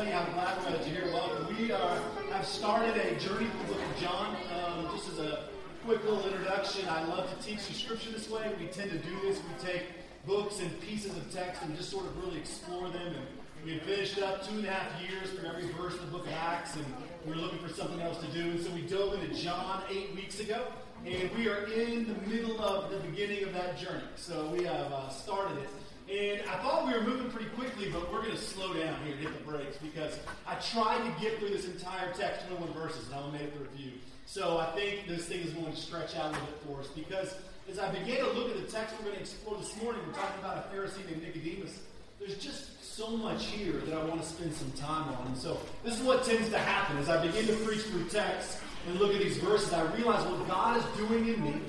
tell you how glad we're here. Welcome. We uh, have started a journey through the book of John. Um, just as a quick little introduction, I love to teach you scripture this way. We tend to do this. We take books and pieces of text and just sort of really explore them. And we had finished up two and a half years for every verse of the book of Acts, and we were looking for something else to do. And so we dove into John eight weeks ago. And we are in the middle of the beginning of that journey. So we have uh, started it. And I thought we were moving pretty quickly, but we're going to slow down here and hit the brakes because I tried to get through this entire text, 21 verses, and I only made it through a few. So I think this thing is going to stretch out a little bit for us because as I began to look at the text we're going to explore this morning, we're talking about a Pharisee named Nicodemus. There's just so much here that I want to spend some time on. And so this is what tends to happen. As I begin to preach through text and look at these verses, I realize what God is doing in me.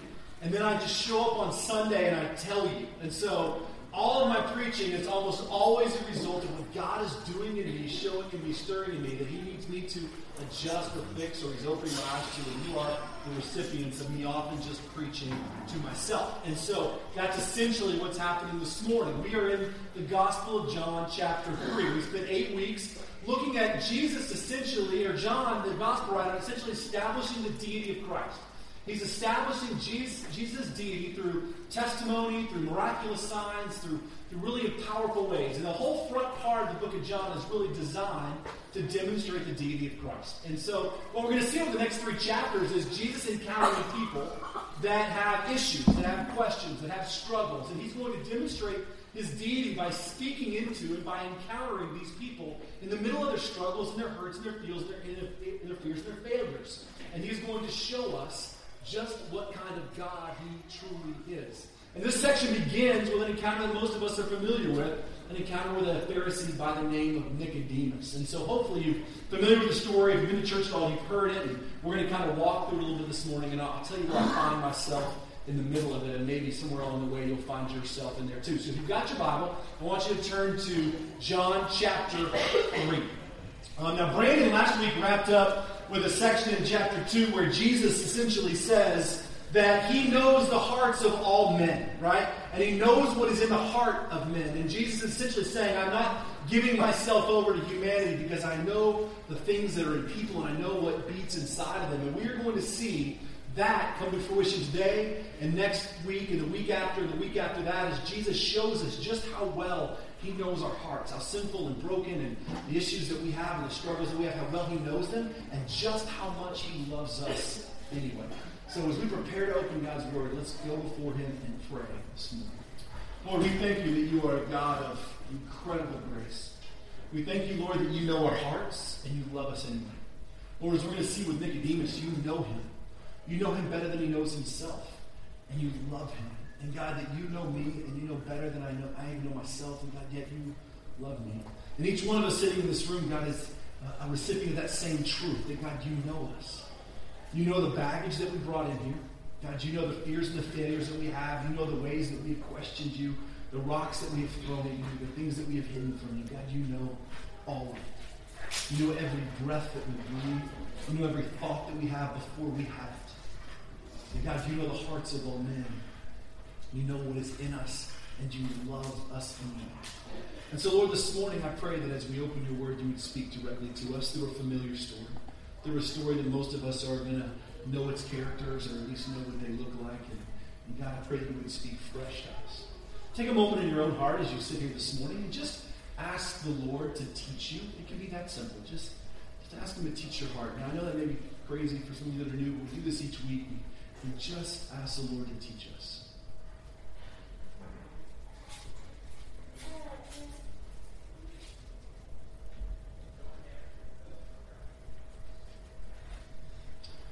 And then I just show up on Sunday and I tell you. And so all of my preaching is almost always a result of what God is doing in me, showing in me, stirring in me, that He needs me to adjust or fix, or He's opening my eyes to, and you are the recipients of me often just preaching to myself. And so that's essentially what's happening this morning. We are in the Gospel of John, chapter 3. We spent eight weeks looking at Jesus essentially, or John, the Gospel writer, essentially establishing the deity of Christ. He's establishing Jesus, Jesus' deity through testimony, through miraculous signs, through, through really powerful ways. And the whole front part of the book of John is really designed to demonstrate the deity of Christ. And so, what we're going to see over the next three chapters is Jesus encountering people that have issues, that have questions, that have struggles. And he's going to demonstrate his deity by speaking into and by encountering these people in the middle of their struggles and their hurts and their fears and their, and their fears and their failures. And he's going to show us just what kind of God he truly is. And this section begins with an encounter that most of us are familiar with, an encounter with a Pharisee by the name of Nicodemus. And so hopefully you're familiar with the story. If you've been to church at all, you've heard it. And we're going to kind of walk through it a little bit this morning. And I'll tell you where I find myself in the middle of it. And maybe somewhere along the way you'll find yourself in there too. So if you've got your Bible, I want you to turn to John chapter 3. Um, now, Brandon last week wrapped up with a section in chapter 2 where Jesus essentially says that he knows the hearts of all men, right? And he knows what is in the heart of men. And Jesus is essentially saying, I'm not giving myself over to humanity because I know the things that are in people and I know what beats inside of them. And we are going to see that come to fruition today and next week and the week after and the week after that as Jesus shows us just how well he knows our hearts, how sinful and broken and the issues that we have and the struggles that we have, how well He knows them, and just how much He loves us anyway. So as we prepare to open God's Word, let's go before Him and pray this morning. Lord, we thank you that you are a God of incredible grace. We thank you, Lord, that you know our hearts and you love us anyway. Lord, as we're going to see with Nicodemus, you know him. You know him better than he knows himself, and you love him. And God, that you know me and you know better than I know I even know myself, and God, yet you love me. And each one of us sitting in this room, God, is a recipient of that same truth that God, you know us. You know the baggage that we brought in here. God, you know the fears and the failures that we have. You know the ways that we have questioned you, the rocks that we have thrown at you, the things that we have hidden from you. God, you know all of it. You know every breath that we breathe. You know every thought that we have before we have it. And God, you know the hearts of all men. You know what is in us, and you love us anyway. And so, Lord, this morning I pray that as we open your word, you would speak directly to us through a familiar story, through a story that most of us are going to know its characters or at least know what they look like. And, and God, I pray that you would speak fresh to us. Take a moment in your own heart as you sit here this morning and just ask the Lord to teach you. It can be that simple. Just, just ask Him to teach your heart. Now, I know that may be crazy for some of you that are new, but we do this each week. We, we just ask the Lord to teach us.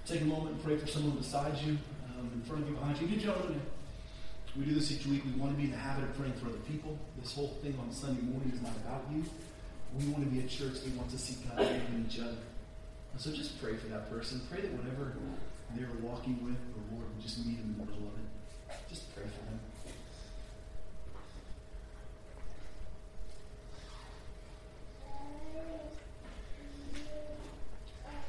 Take a moment and pray for someone beside you, um, in front of you, behind you. You gentlemen, we do this each week. We want to be in the habit of praying for other people. This whole thing on Sunday morning is not about you. We want to be a church that wants to see God in each other. And so just pray for that person. Pray that whatever they're walking with, the Lord will just meet them in the middle of it. Just pray for them.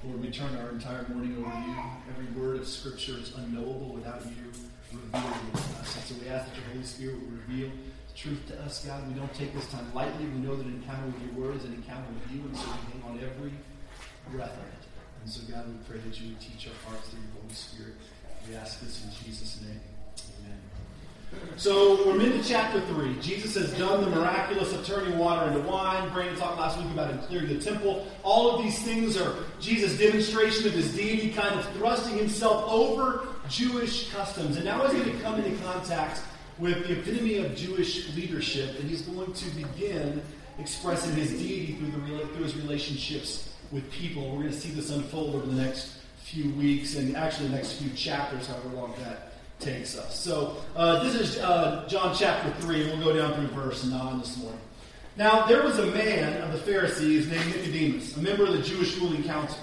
Lord, turn our entire morning over to you. Every word of Scripture is unknowable without you revealing it to us. And so we ask that your Holy Spirit will reveal truth to us, God. We don't take this time lightly. We know that an encounter with your word is an encounter with you, and so we hang on every breath of it. And so, God, we pray that you would teach our hearts through your Holy Spirit. We ask this in Jesus' name. So we're into chapter 3. Jesus has done the miraculous of turning water into wine. Brandon talked last week about him clearing the temple. All of these things are Jesus' demonstration of his deity, kind of thrusting himself over Jewish customs. And now he's going to come into contact with the epitome of Jewish leadership, and he's going to begin expressing his deity through, the, through his relationships with people. We're going to see this unfold over the next few weeks and actually the next few chapters, however long that takes us. So uh, this is uh, John chapter 3. We'll go down through verse 9 this morning. Now, there was a man of the Pharisees named Nicodemus, a member of the Jewish ruling council.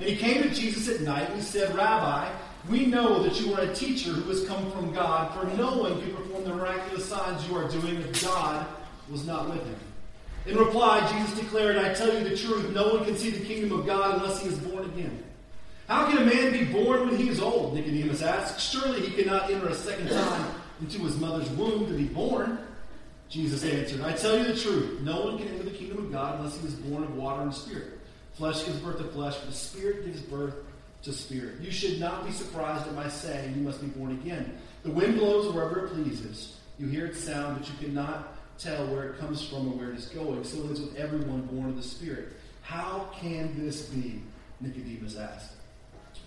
And he came to Jesus at night and he said, Rabbi, we know that you are a teacher who has come from God, for no one can perform the miraculous signs you are doing if God was not with him. In reply, Jesus declared, I tell you the truth, no one can see the kingdom of God unless he is born again. How can a man be born when he is old? Nicodemus asked. Surely he cannot enter a second time into his mother's womb to be born. Jesus answered, I tell you the truth, no one can enter the kingdom of God unless he is born of water and spirit. Flesh gives birth to flesh, but the spirit gives birth to spirit. You should not be surprised at my saying, You must be born again. The wind blows wherever it pleases. You hear its sound, but you cannot tell where it comes from or where it is going. So it is with everyone born of the Spirit. How can this be? Nicodemus asked.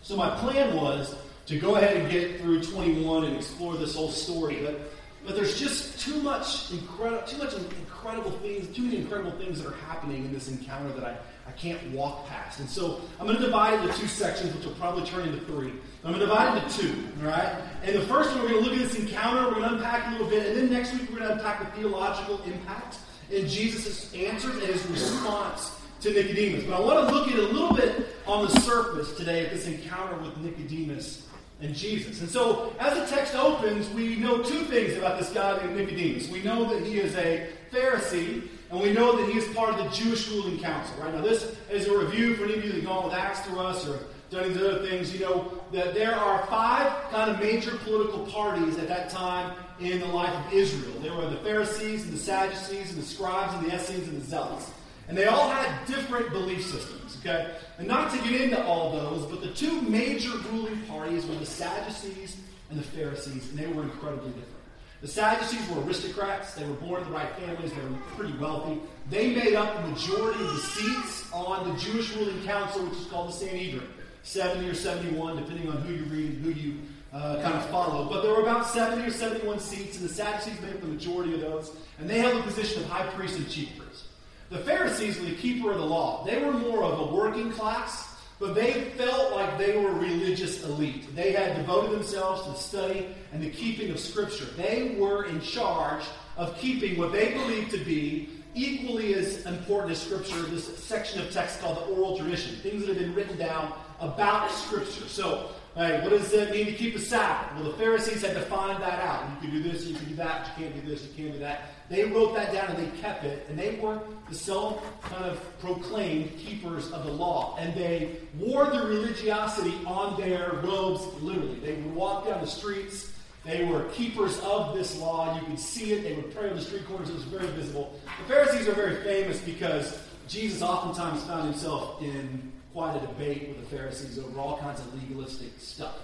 So my plan was to go ahead and get through 21 and explore this whole story, but but there's just too much incredible, too much incredible things, too many incredible things that are happening in this encounter that I, I can't walk past. And so I'm going to divide it into two sections, which will probably turn into three. I'm going to divide it into two, all right? And the first one, we're going to look at this encounter, we're going to unpack a little bit, and then next week we're going to unpack the theological impact in Jesus' answers and his response to Nicodemus. But I want to look at a little bit on the surface today at this encounter with Nicodemus and Jesus. And so, as the text opens, we know two things about this guy named Nicodemus. We know that he is a Pharisee, and we know that he is part of the Jewish ruling council. Right now, this is a review for any of you that have gone with Acts through us or done these other things. You know that there are five kind of major political parties at that time in the life of Israel. There were the Pharisees and the Sadducees and the scribes and the Essenes and the Zealots. And they all had different belief systems, okay? And not to get into all those, but the two major ruling parties were the Sadducees and the Pharisees, and they were incredibly different. The Sadducees were aristocrats. They were born in the right families. They were pretty wealthy. They made up the majority of the seats on the Jewish ruling council, which is called the Sanhedrin. 70 or 71, depending on who you read and who you uh, kind of follow. But there were about 70 or 71 seats, and the Sadducees made up the majority of those. And they held the position of high priest and chief priest. The Pharisees were the keeper of the law. They were more of a working class, but they felt like they were a religious elite. They had devoted themselves to the study and the keeping of Scripture. They were in charge of keeping what they believed to be equally as important as Scripture, this section of text called the oral tradition, things that have been written down about Scripture. So, hey, what does it mean to keep a Sabbath? Well, the Pharisees had to find that out. You can do this, you can do that, you can't do this, you can't do that. They wrote that down and they kept it, and they were the self kind of proclaimed keepers of the law. And they wore their religiosity on their robes, literally. They would walk down the streets. They were keepers of this law. You could see it. They would pray on the street corners. It was very visible. The Pharisees are very famous because Jesus oftentimes found himself in quite a debate with the Pharisees over all kinds of legalistic stuff.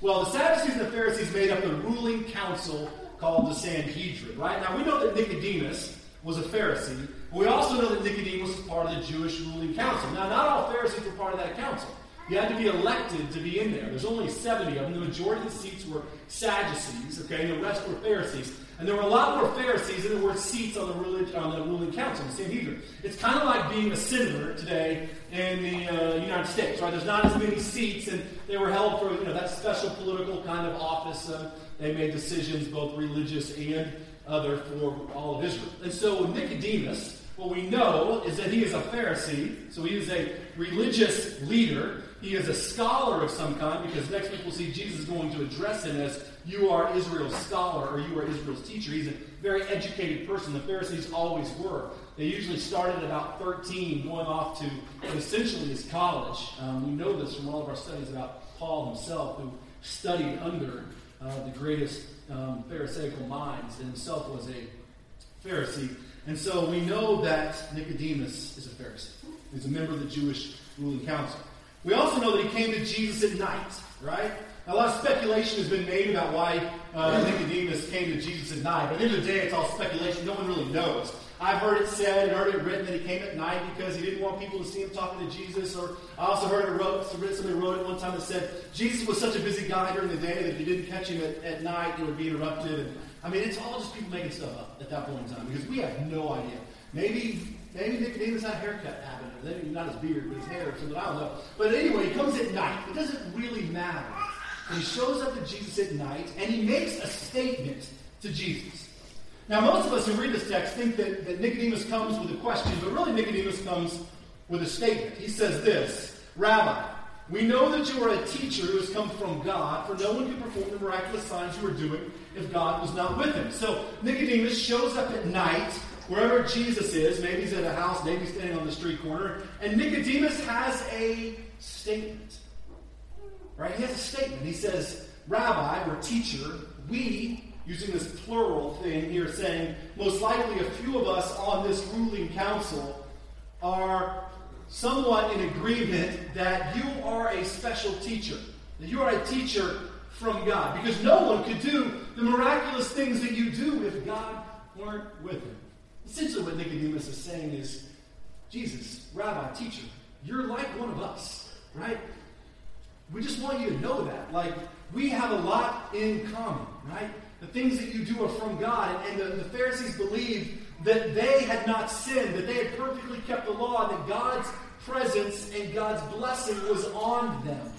Well, the Sadducees and the Pharisees made up the ruling council called the Sanhedrin, right? Now, we know that Nicodemus was a Pharisee, but we also know that Nicodemus was part of the Jewish ruling council. Now, not all Pharisees were part of that council. You had to be elected to be in there. There's only 70 of them. The majority of the seats were Sadducees, okay, and the rest were Pharisees. And there were a lot more Pharisees than there were seats on the, ruling, on the ruling council, the Sanhedrin. It's kind of like being a senator today in the uh, United States, right? There's not as many seats, and they were held for you know that special political kind of office. Uh, they made decisions, both religious and other, for all of Israel. And so Nicodemus, what we know is that he is a Pharisee, so he is a religious leader. He is a scholar of some kind, because next week we'll see Jesus going to address him as you are Israel's scholar or you are Israel's teacher. He's a very educated person. The Pharisees always were. They usually started about 13, going off to essentially his college. Um, we know this from all of our studies about Paul himself, who studied under uh, the greatest um, Pharisaical minds, and himself was a Pharisee. And so we know that Nicodemus is a Pharisee. He's a member of the Jewish ruling council. We also know that he came to Jesus at night, right? Now, a lot of speculation has been made about why uh, Nicodemus came to Jesus at night. But at the end of the day, it's all speculation. No one really knows. I've heard it said and heard it written that he came at night because he didn't want people to see him talking to Jesus. Or I also heard it wrote, somebody wrote it one time that said Jesus was such a busy guy during the day that if you didn't catch him at, at night, it would be interrupted. And, I mean, it's all just people making stuff up at that point in time because we have no idea. Maybe maybe Nicodemus had a haircut maybe not his beard, but his hair or something. I don't know. But anyway, he comes at night. It doesn't really matter. He shows up to Jesus at night, and he makes a statement to Jesus. Now, most of us who read this text think that, that Nicodemus comes with a question, but really Nicodemus comes with a statement. He says this Rabbi, we know that you are a teacher who has come from God, for no one could perform the miraculous signs you are doing if God was not with him. So Nicodemus shows up at night, wherever Jesus is. Maybe he's at a house, maybe he's standing on the street corner, and Nicodemus has a statement. Right? He has a statement. He says, Rabbi, or teacher, we using this plural thing here, saying most likely a few of us on this ruling council are somewhat in agreement that you are a special teacher, that you are a teacher from God, because no one could do the miraculous things that you do if God weren't with him. Essentially, what Nicodemus is saying is Jesus, Rabbi, teacher, you're like one of us, right? We just want you to know that. Like, we have a lot in common, right? The things that you do are from God. And, the, the Pharisees believed that they had not sinned, that they had perfectly kept the law, and that God's presence and God's blessing was on them.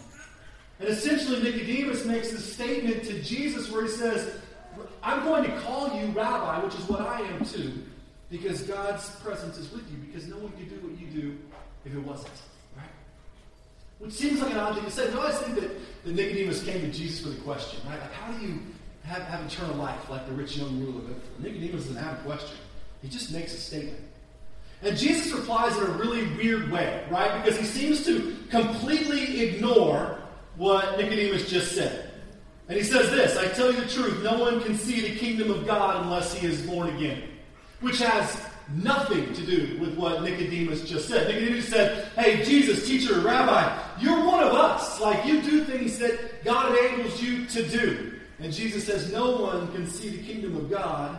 And essentially, Nicodemus makes a statement to Jesus where he says, I'm going to call you rabbi, which is what I am too, because God's presence is with you, because no one could do what you do if it wasn't. Right? Which seems like an odd thing to say. I think that, that Nicodemus came to Jesus with a question, right? Like, how do you have, have eternal life like the rich young ruler. But Nicodemus doesn't have a question. He just makes a statement. And Jesus replies in a really weird way, right? Because he seems to completely ignore what Nicodemus just said. And he says this I tell you the truth, no one can see the kingdom of God unless he is born again. Which has nothing to do with what Nicodemus just said. Nicodemus said, Hey, Jesus, teacher, rabbi, you're one of us. Like, you do things that God enables you to do. And Jesus says, No one can see the kingdom of God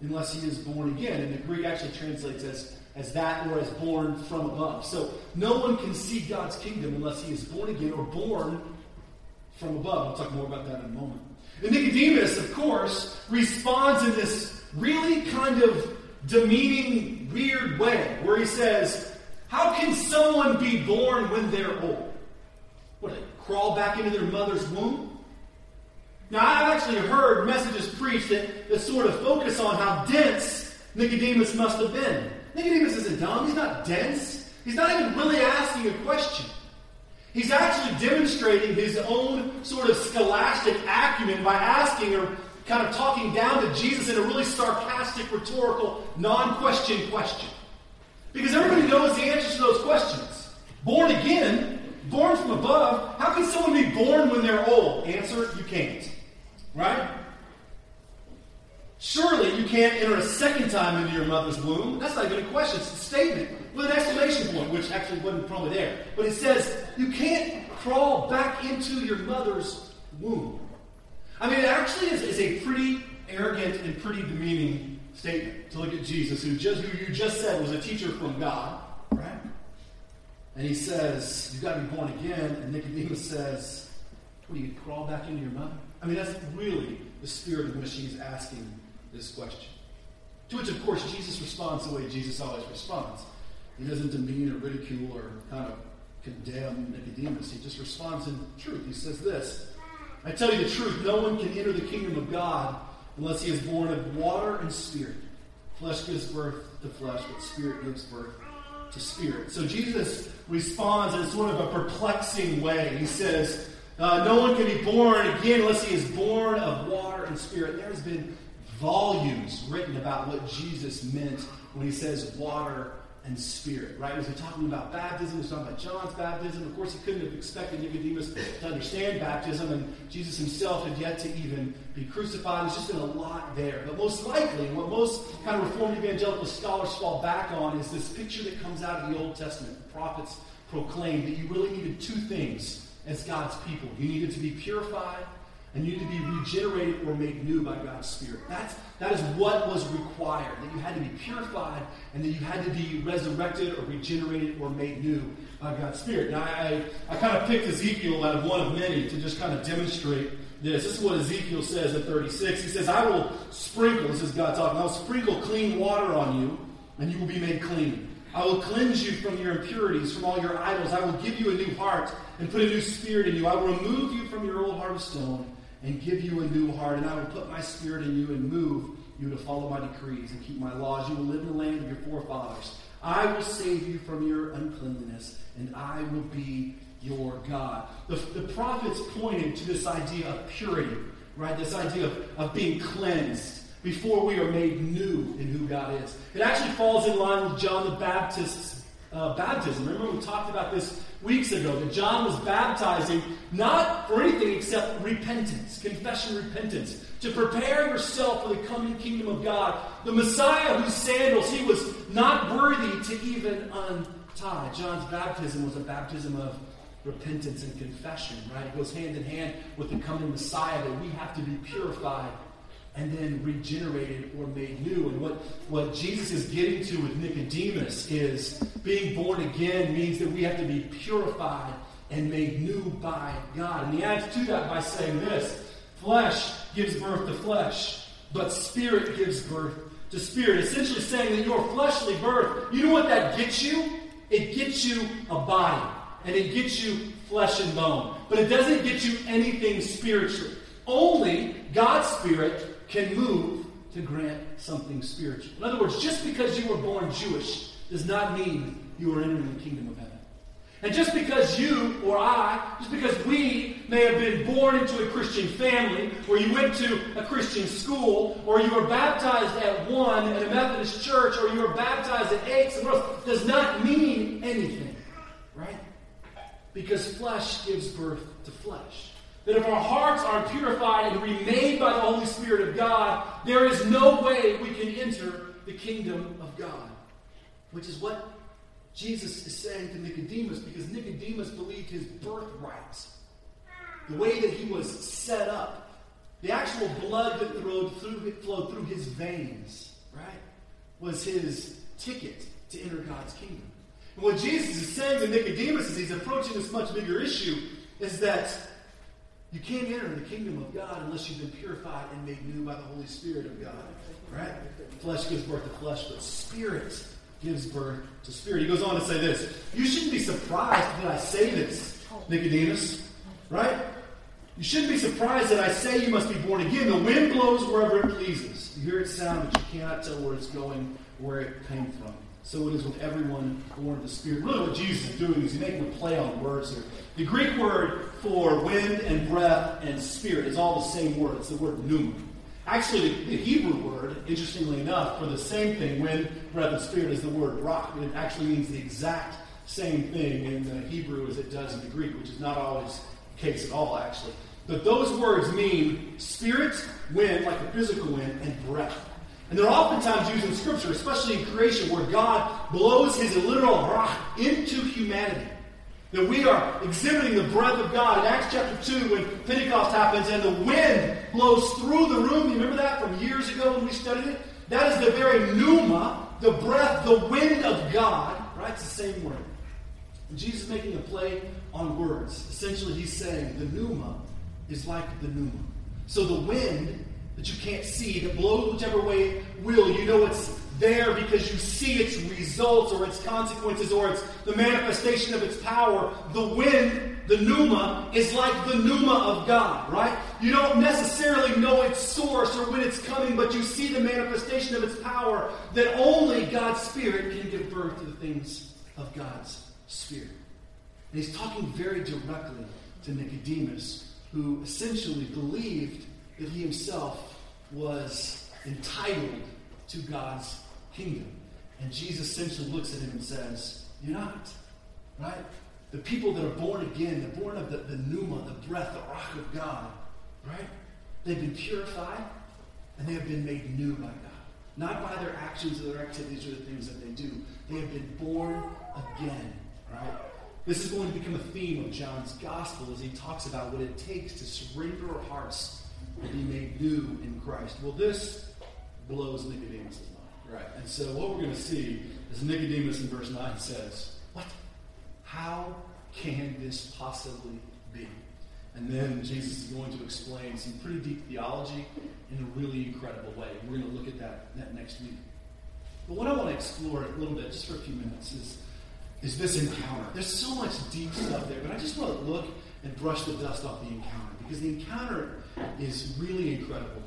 unless he is born again. And the Greek actually translates as, as that or as born from above. So no one can see God's kingdom unless he is born again or born from above. I'll talk more about that in a moment. And Nicodemus, of course, responds in this really kind of demeaning, weird way where he says, How can someone be born when they're old? What, they crawl back into their mother's womb? Now, I've actually heard messages preached that, that sort of focus on how dense Nicodemus must have been. Nicodemus isn't dumb, he's not dense. He's not even really asking a question. He's actually demonstrating his own sort of scholastic acumen by asking or kind of talking down to Jesus in a really sarcastic, rhetorical, non question question. Because everybody knows the answers to those questions. Born again, born from above, how can someone be born when they're old? Answer, you can't. Right? Surely you can't enter a second time into your mother's womb. That's not even a question, it's a statement with an exclamation point, which actually wasn't probably there. But it says, you can't crawl back into your mother's womb. I mean, it actually is, is a pretty arrogant and pretty demeaning statement to look at Jesus, who just who you just said was a teacher from God, right? And he says, You've got to be born again. And Nicodemus says, What do you crawl back into your mother? I mean, that's really the spirit in which he's asking this question. To which, of course, Jesus responds the way Jesus always responds. He doesn't demean or ridicule or kind of condemn Nicodemus. He just responds in truth. He says this I tell you the truth, no one can enter the kingdom of God unless he is born of water and spirit. Flesh gives birth to flesh, but spirit gives birth to spirit. So Jesus responds in sort of a perplexing way. He says, uh, no one can be born again unless he is born of water and spirit. There's been volumes written about what Jesus meant when he says water and spirit, right? Was he talking about baptism? Was he talking about John's baptism? Of course, he couldn't have expected Nicodemus to understand baptism, and Jesus himself had yet to even be crucified. There's just been a lot there. But most likely, what most kind of Reformed evangelical scholars fall back on is this picture that comes out of the Old Testament. The prophets proclaimed that you really needed two things as God's people. You needed to be purified and you need to be regenerated or made new by God's Spirit. That's, that is what was required. That you had to be purified and that you had to be resurrected or regenerated or made new by God's Spirit. Now, I, I kind of picked Ezekiel out of one of many to just kind of demonstrate this. This is what Ezekiel says at 36. He says, I will sprinkle, this is God talking, I will sprinkle clean water on you, and you will be made clean. I will cleanse you from your impurities, from all your idols. I will give you a new heart and put a new spirit in you. I will remove you from your old heart of stone and give you a new heart, and I will put my spirit in you and move you to follow my decrees and keep my laws. You will live in the land of your forefathers. I will save you from your uncleanness, and I will be your God. The, the prophets pointed to this idea of purity, right? This idea of, of being cleansed before we are made new in who God is. It actually falls in line with John the Baptist's uh, baptism. Remember, we talked about this weeks ago that John was baptizing not for anything except repentance, confession, repentance, to prepare yourself for the coming kingdom of God. The Messiah whose sandals he was not worthy to even untie. John's baptism was a baptism of repentance and confession, right? It goes hand in hand with the coming Messiah that we have to be purified and then regenerated or made new. And what, what Jesus is getting to with Nicodemus is being born again means that we have to be purified and made new by God. And he adds to that by saying this flesh gives birth to flesh, but spirit gives birth to spirit. Essentially saying that your fleshly birth, you know what that gets you? It gets you a body, and it gets you flesh and bone. But it doesn't get you anything spiritual. Only God's Spirit can move to grant something spiritual. In other words, just because you were born Jewish does not mean you are entering the kingdom of heaven. And just because you or I, just because we may have been born into a Christian family, or you went to a Christian school, or you were baptized at one at a Methodist church, or you were baptized at eight somewhere else, does not mean anything. Right? Because flesh gives birth to flesh. That if our hearts are purified and remade by the Holy Spirit of God, there is no way we can enter the kingdom of God. Which is what Jesus is saying to Nicodemus, because Nicodemus believed his birthright, the way that he was set up, the actual blood that flowed through, flowed through his veins, right, was his ticket to enter God's kingdom. And what Jesus is saying to Nicodemus as he's approaching this much bigger issue is that you can't enter the kingdom of God unless you've been purified and made new by the Holy Spirit of God. Right? Flesh gives birth to flesh, but spirit gives birth to spirit. He goes on to say this. You shouldn't be surprised that I say this, Nicodemus. Right? You shouldn't be surprised that I say you must be born again. The wind blows wherever it pleases. You hear its sound, but you cannot tell where it's going, where it came from. So it is with everyone born of the Spirit. Really, what Jesus is doing is he's making a play on words here. The Greek word for wind and breath and spirit is all the same word. It's the word pneuma. Actually, the, the, Hebrew word, interestingly enough, for the same thing, wind, breath, and spirit, is the word ruach. It actually means the exact same thing in the Hebrew as it does in the Greek, which is not always the case at all, actually. But those words mean spirit, wind, like a physical wind, and breath. And they're oftentimes used in Scripture, especially in creation, where God blows his literal ruach into humanity. That we are exhibiting the breath of God. In Acts chapter 2, when Pentecost happens and the wind blows through the room, you remember that from years ago when we studied it? That is the very pneuma, the breath, the wind of God. Right? It's the same word. And Jesus is making a play on words. Essentially, he's saying the pneuma is like the pneuma. So the wind that you can't see, that blows whichever way it will, you know it's there because you see its results or its consequences or it's the manifestation of its power. The wind, the pneuma, is like the pneuma of God, right? You don't necessarily know its source or when it's coming, but you see the manifestation of its power that only God's Spirit can give birth to the things of God's Spirit. And he's talking very directly to Nicodemus, who essentially believed that he himself was entitled to God's kingdom. And Jesus essentially looks at him and says, You're not. Right? The people that are born again, they're born of the, the pneuma, the breath, the ruach of God. Right? They've been purified and they have been made new by God. Not by their actions or their activities or the things that they do. They have been born again. Right? This is going to become a theme of John's gospel as he talks about what it takes to surrender our hearts and be made new in Christ. Well, this blows Nicodemus' mind. Right. And so what we're going to see is Nicodemus in verse 9 says, What? How can this possibly be? And then Jesus is going to explain some pretty deep theology in a really incredible way. We're going to look at that, that next week. But what I want to explore a little bit, just for a few minutes, is, is this encounter. There's so much deep stuff there, but I just want to look and brush the dust off the encounter because the encounter is really incredible.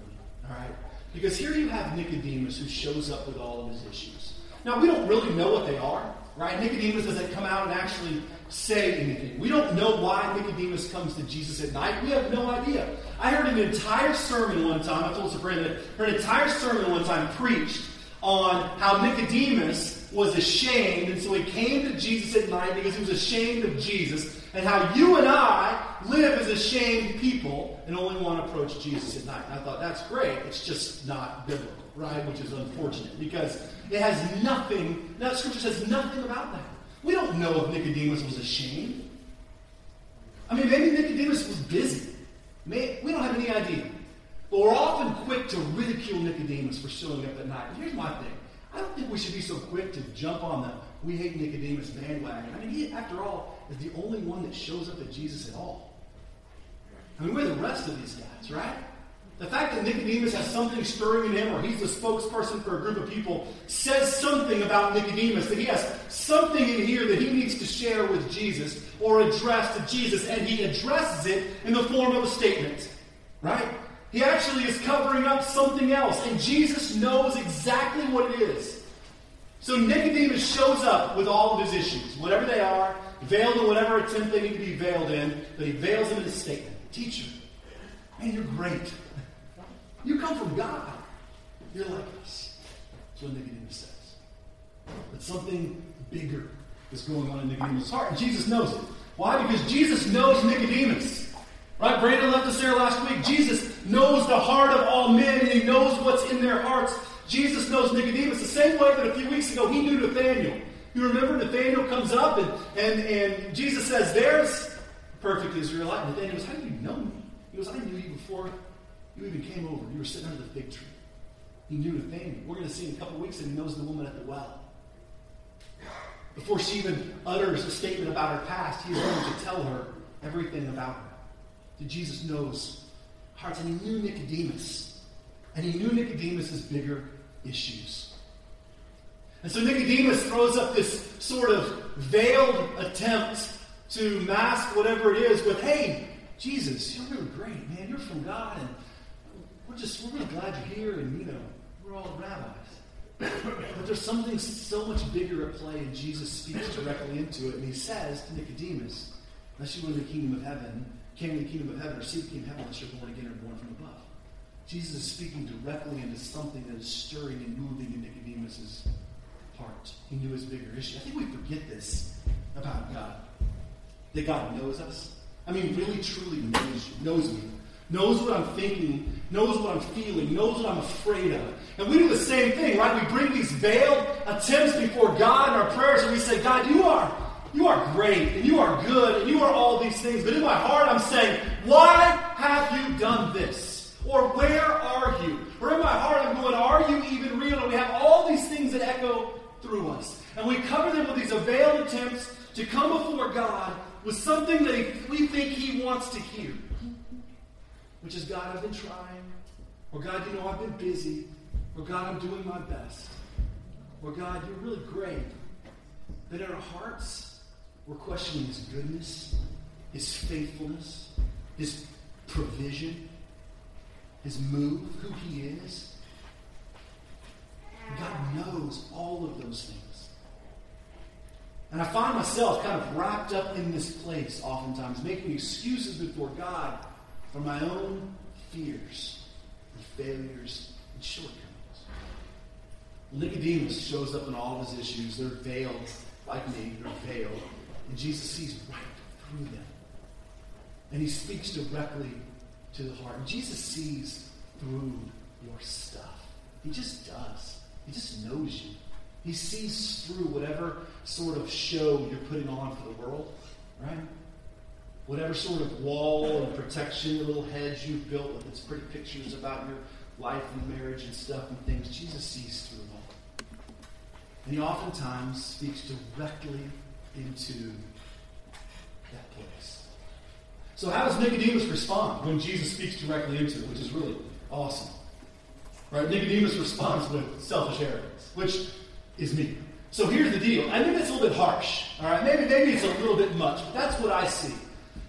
All right? Because here you have Nicodemus who shows up with all of his issues. Now, we don't really know what they are, right? Nicodemus doesn't come out and actually say anything. We don't know why Nicodemus comes to Jesus at night. We have no idea. I heard an entire sermon one time, I told Sabrina that an entire sermon one time preached on how Nicodemus was ashamed, and so he came to Jesus at night because he was ashamed of Jesus, and how you and I live as ashamed people and only want to approach Jesus at night. And I thought, that's great. It's just not biblical, right? Which is unfortunate because it has nothing, that scripture says nothing about that. We don't know if Nicodemus was ashamed. I mean, maybe Nicodemus was busy. we don't have any idea. But we're often quick to ridicule Nicodemus for showing up at night. Here's my thing. I don't think we should be so quick to jump on the we hate Nicodemus bandwagon. I mean, he, after all, is the only one that shows up at Jesus at all. I mean, we're the rest of these guys, right? The fact that Nicodemus has something stirring in him, or he's the spokesperson for a group of people, says something about Nicodemus, that he has something in here that he needs to share with Jesus or address to Jesus, and he addresses it in the form of a statement, right? He actually is covering up something else, and Jesus knows exactly what it is. So Nicodemus shows up with all of his issues, whatever they are, veiled in whatever attempt they need to be veiled in, but he veils them in a statement. Teacher, man, you're great. You come from God. You're like us. That's what Nicodemus says. But something bigger is going on in Nicodemus' heart. And Jesus knows it. Why? Because Jesus knows Nicodemus. Right? Brandon left us there last week. Jesus knows the heart of all men, and he knows what's in their hearts. Jesus knows Nicodemus the same way that a few weeks ago he knew Nathaniel. You remember Nathaniel comes up and, and, and Jesus says, There's perfect Israelite. Nathaniel goes, How do you know me? He goes, I knew you before you even came over. You were sitting under the fig tree. He knew Nathaniel. We're going to see in a couple weeks that he knows the woman at the well. Before she even utters a statement about her past, he is going to tell her everything about her. That Jesus knows hearts. And he knew Nicodemus. And he knew Nicodemus' bigger issues. And so Nicodemus throws up this sort of veiled attempt to mask whatever it is with, hey, Jesus, you're really great, man. You're from God, and we're just we're really glad you're here, and you know, we're all rabbis. but there's something so much bigger at play, and Jesus speaks directly into it, and he says to Nicodemus, unless you win the kingdom of heaven, came in the kingdom of heaven, or see the kingdom of heaven unless you're born again or born from above. Jesus is speaking directly into something that is stirring and moving in Nicodemus's heart. He knew his bigger issue. I think we forget this about God that God knows us? I mean, really, truly knows knows me, knows what I'm thinking, knows what I'm feeling, knows what I'm afraid of. And we do the same thing, right? We bring these veiled attempts before God in our prayers and we say, God, you are. You are great and you are good and you are all these things. But in my heart, I'm saying, Why have you done this? Or where are you? Or in my heart, I'm going, Are you even real? And we have all these things that echo through us. And we cover them with these veiled attempts to come before God with something that we think he wants to hear, which is God, I've been trying, or God, you know, I've been busy, or God, I'm doing my best, or God, you're really great. But in our hearts, we're questioning his goodness, his faithfulness, his provision, his move, who he is. God knows all of those things. And I find myself kind of wrapped up in this place oftentimes, making excuses before God for my own fears and failures and shortcomings. Nicodemus shows up in all of his issues. They're veiled, like me, they're veiled. And Jesus sees right through them. And he speaks directly to the heart. Jesus sees through your stuff. He just does. He just knows you. He sees through whatever sort of show you're putting on for the world, right? Whatever sort of wall and protection, little hedge you've built with its pretty pictures about your life and marriage and stuff and things, Jesus sees through all. And he oftentimes speaks directly into that place. So, how does Nicodemus respond when Jesus speaks directly into it, which is really awesome? Right? Nicodemus responds with selfish arrogance, which is me. So here's the deal. I think it's a little bit harsh. All right, maybe maybe it's a little bit much, but that's what I see.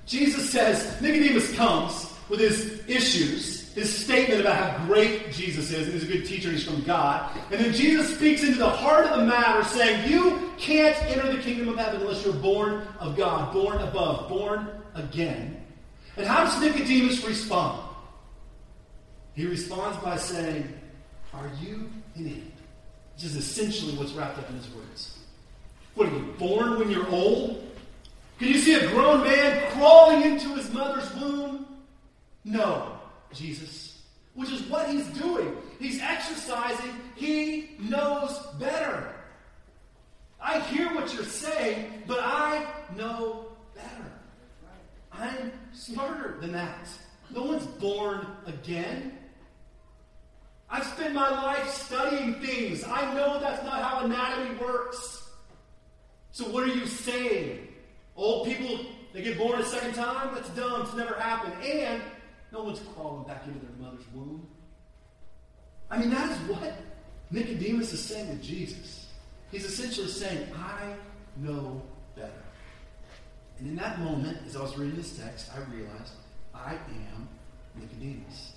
Jesus says Nicodemus comes with his issues, his statement about how great Jesus is, and he's a good teacher, and he's from God. And then Jesus speaks into the heart of the matter, saying, You can't enter the kingdom of heaven unless you're born of God, born above, born again. And how does Nicodemus respond? He responds by saying, Are you an idiot? Which is essentially what's wrapped up in his words. What are you, born when you're old? Can you see a grown man crawling into his mother's womb? No, Jesus. Which is what he's doing. He's exercising. He knows better. I hear what you're saying, but I know better. I'm smarter than that. No one's born again. I've spent my life studying things. I know that's not how anatomy works. So, what are you saying? Old people, they get born a second time? That's dumb. It's never happened. And no one's crawling back into their mother's womb. I mean, that is what Nicodemus is saying to Jesus. He's essentially saying, I know better. And in that moment, as I was reading this text, I realized I am Nicodemus.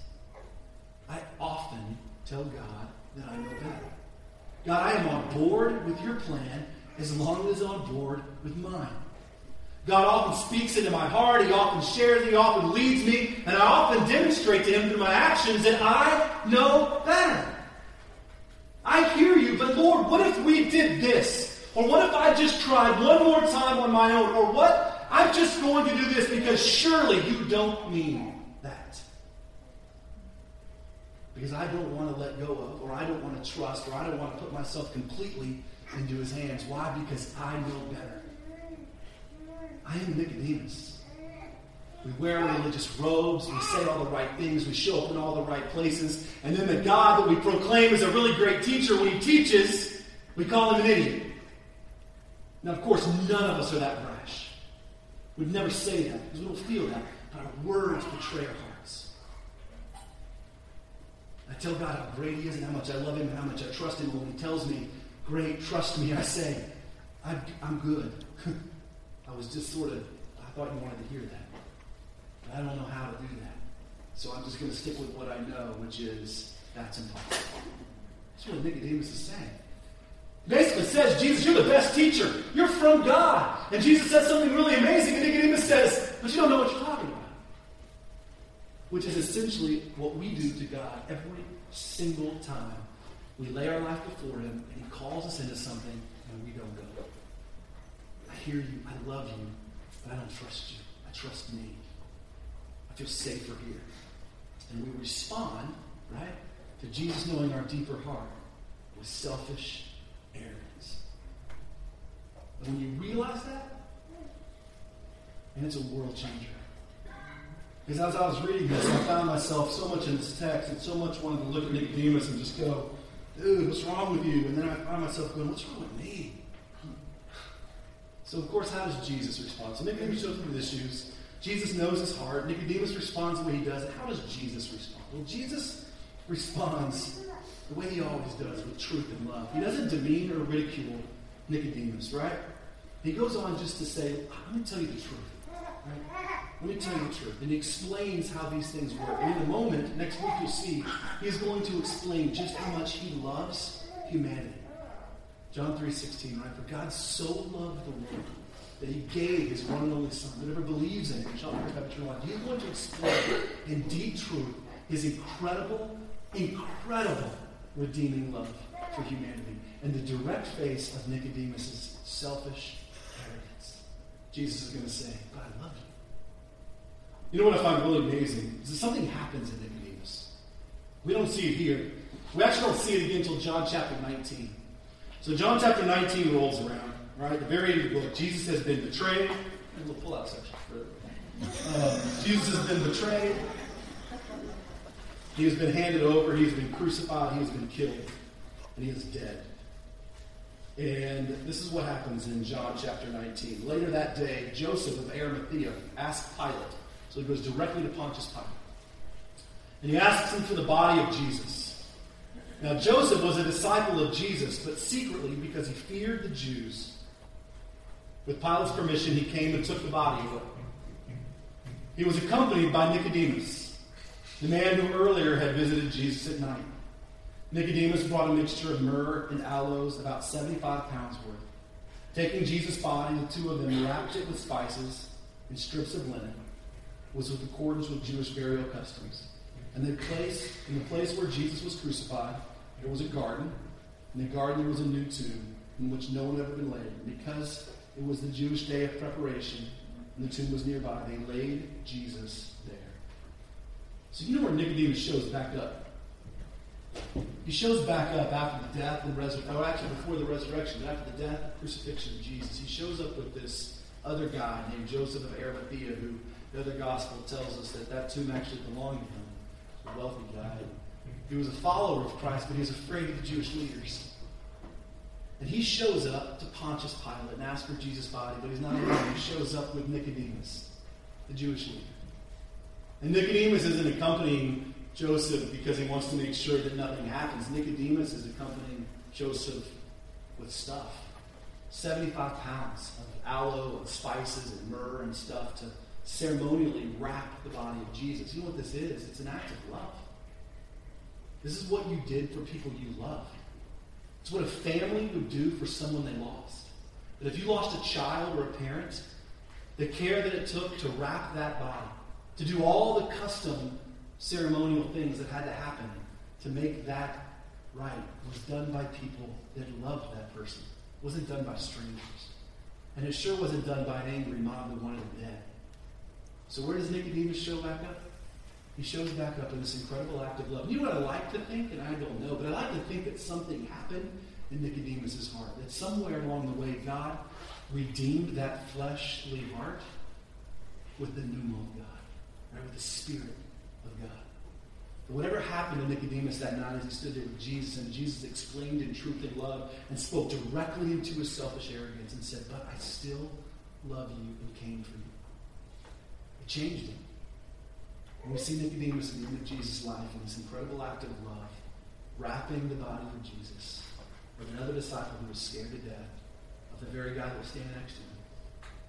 I often tell God that I know better. God, I am on board with your plan as long as it's on board with mine. God often speaks into my heart. He often shares. He often leads me. And I often demonstrate to him through my actions that I know better. I hear you, but Lord, what if we did this? Or what if I just tried one more time on my own? Or what? I'm just going to do this because surely you don't mean that. Because I don't want to let go of, or I don't want to trust, or I don't want to put myself completely into his hands. Why? Because I know better. I am Nicodemus. We wear religious robes, we say all the right things, we show up in all the right places, and then the God that we proclaim is a really great teacher, when he teaches, we call him an idiot. Now, of course, none of us are that brash. We'd never say that because we don't feel that, but our words betray our hearts. Tell God how great He is and how much I love Him and how much I trust Him. And When He tells me, Great, trust me, I say, I'm, I'm good. I was just sort of, I thought you wanted to hear that. But I don't know how to do that. So I'm just going to stick with what I know, which is that's impossible. That's what Nicodemus is saying. Basically says, Jesus, you're the best teacher. You're from God. And Jesus says something really amazing, and Nicodemus says, but you don't know what you're talking about. Which is essentially what we do to God every single time. We lay our life before Him, and He calls us into something, and we don't go. I hear you, I love you, but I don't trust you. I trust me. I feel safer here. And we respond, right, to Jesus knowing our deeper heart with selfish arrogance. And when you realize that, and it's a world changer. Because as I was reading this, I found myself so much in this text and so much wanted to look at Nicodemus and just go, dude, what's wrong with you? And then I find myself going, what's wrong with me? So, of course, how does Jesus respond? So, Nicodemus shows up with issues. Jesus knows his heart. Nicodemus responds the way he does. How does Jesus respond? Well, Jesus responds the way he always does, with truth and love. He doesn't demean or ridicule Nicodemus, right? He goes on just to say, let me tell you the truth. Right? Let me tell you the truth. And he explains how these things work. And in a moment, next week you'll see, he's going to explain just how much he loves humanity. John 3.16, right? For God so loved the world that he gave his one and only Son. Whoever believes in him shall never have eternal life. He's going to explain in deep truth his incredible, incredible redeeming love. for humanity. And the direct face of Nicodemus selfish arrogance. Jesus is going to say, But I love you. You know what I find really amazing is that something happens in Nicodemus. We don't see it here. We actually don't see it again until John chapter 19. So John chapter 19 rolls around, right? The very end of the book. Jesus has been betrayed. And we'll pull out section uh, Jesus has been betrayed. He has been handed over. He has been crucified. He has been killed. And he is dead. And this is what happens in John chapter 19. Later that day, Joseph of Arimathea asked Pilate. So he goes directly to Pontius Pilate. And he asks him for the body of Jesus. Now, Joseph was a disciple of Jesus, but secretly because he feared the Jews. With Pilate's permission, he came and took the body away. He was accompanied by Nicodemus, the man who earlier had visited Jesus at night. Nicodemus brought a mixture of myrrh and aloes, about 75 pounds worth. Taking Jesus' body, the two of them wrapped it with spices and strips of linen, was with accordance with Jewish burial customs. And they placed in the place where Jesus was crucified, there was a garden. In the garden there was a new tomb in which no one had ever been laid. And because it was the Jewish day of preparation, and the tomb was nearby, they laid Jesus there. So you know where Nicodemus shows back up? He shows back up after the death and resurrection, actually before the resurrection, after the death and crucifixion of Jesus. He shows up with this other guy named Joseph of Arimathea, who the other gospel tells us that that tomb actually belonged to him. A wealthy guy. He was a follower of Christ, but he was afraid of the Jewish leaders. And he shows up to Pontius Pilate and asks for Jesus' body, but he's not alone. He shows up with Nicodemus, the Jewish leader. And Nicodemus isn't accompanying Joseph because he wants to make sure that nothing happens. Nicodemus is accompanying Joseph with stuff 75 pounds of aloe and spices and myrrh and stuff to ceremonially wrap the body of Jesus. You know what this is? It's an act of love. This is what you did for people you love. It's what a family would do for someone they lost. But if you lost a child or a parent, the care that it took to wrap that body, to do all the custom ceremonial things that had to happen to make that right, was done by people that loved that person. It wasn't done by strangers. And it sure wasn't done by an angry mob that wanted him dead. So where does Nicodemus show back up? He shows back up in this incredible act of love. You know what I like to think, and I don't know, but I like to think that something happened in Nicodemus' heart. That somewhere along the way, God redeemed that fleshly heart with the pneuma of God, right? With the Spirit of God. But whatever happened to Nicodemus that night as he stood there with Jesus, and Jesus explained in truth and love and spoke directly into his selfish arrogance and said, But I still love you and came for you. Changed him. And we see Nicodemus in the end of Jesus' life in this incredible act of love, wrapping the body of Jesus with another disciple who was scared to death of the very guy that was standing next to him.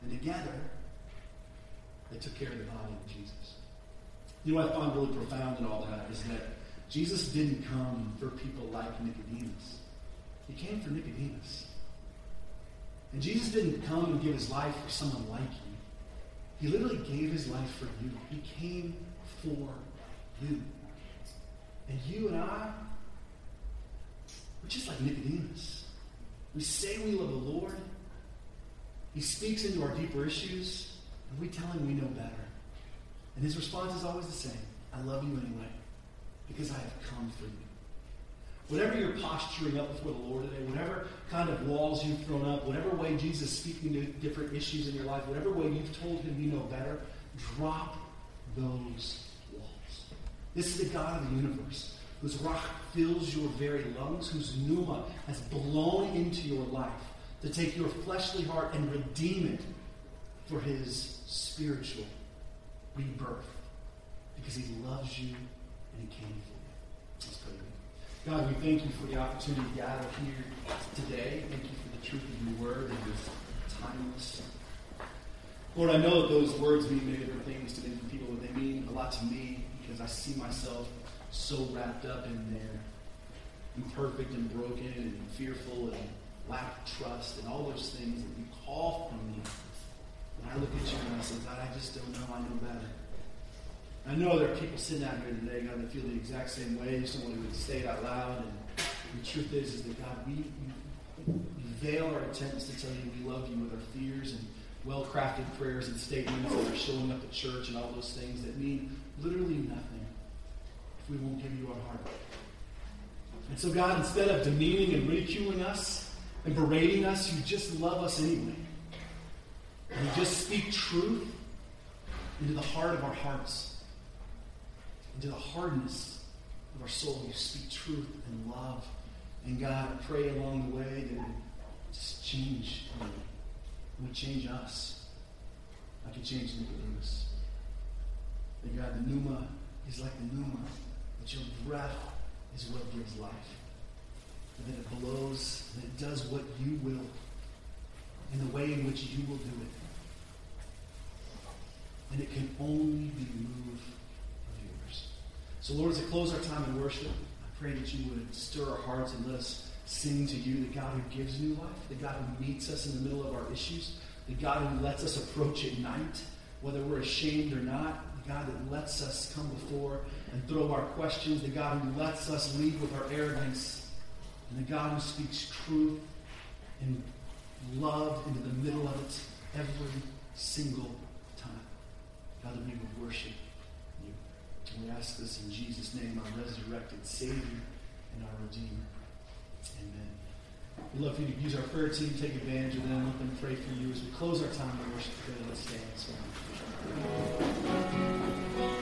And together, they took care of the body of Jesus. You know what I find really profound in all that is that Jesus didn't come for people like Nicodemus. He came for Nicodemus. And Jesus didn't come and give his life for someone like you. He literally gave his life for you. He came for you. And you and I, we're just like Nicodemus. We say we love the Lord. He speaks into our deeper issues, and we tell him we know better. And his response is always the same I love you anyway, because I have come for you. Whatever you're posturing up before the Lord today, whatever kind of walls you've thrown up, whatever way Jesus is speaking to different issues in your life, whatever way you've told him you know better, drop those walls. this is the God of the universe, whose ruach fills your very lungs, whose pneuma has blown into your life to take your fleshly heart and redeem it for his spiritual rebirth. Because he loves you and he came for you. Let's pray. God, we thank you for the opportunity to gather here today. Thank you for the truth of your word and this timeless. Lord, I know that those words mean many different things to different people, but they mean a lot to me because I see myself so wrapped up in there, imperfect and broken and fearful and lack trust and all those things that you call from me. And I look at you and I say, God, I just don't know. I know better. I know there are people sitting out here today, God, that feel the exact same way. Someone who would say it out loud and The truth is, is that God, we, we veil our attempts to tell you we love you with our fears and well-crafted prayers and statements that are showing up at church and all those things that mean literally nothing if we won't give you our heart. And so, God, instead of demeaning and ridiculing us and berating us, you just love us anyway. And you just speak truth into the heart of our hearts, into the hardness of our soul. You speak truth and love. And God, I pray along the way that it just change me. Would change us. I could change Nicodemus. That God, the pneuma is like the pneuma, that your breath is what gives life. And that it blows, and it does what you will, in the way in which you will do it. And it can only be move of yours. So, Lord, as I close our time in worship, I pray that you would stir our hearts and let us sing to you, the God who gives new life, the God who meets us in the middle of our issues, the God who lets us approach at night, whether we're ashamed or not, the God that lets us come before and throw our questions, the God who lets us lead with our arrogance, and the God who speaks truth and love into the middle of it every single time. God, that we would worship we ask this in Jesus' name, our resurrected Savior and our Redeemer. Amen. We'd love for you to use our prayer team, take advantage of them, let them pray for you as we close our time of worship today. Let's stand.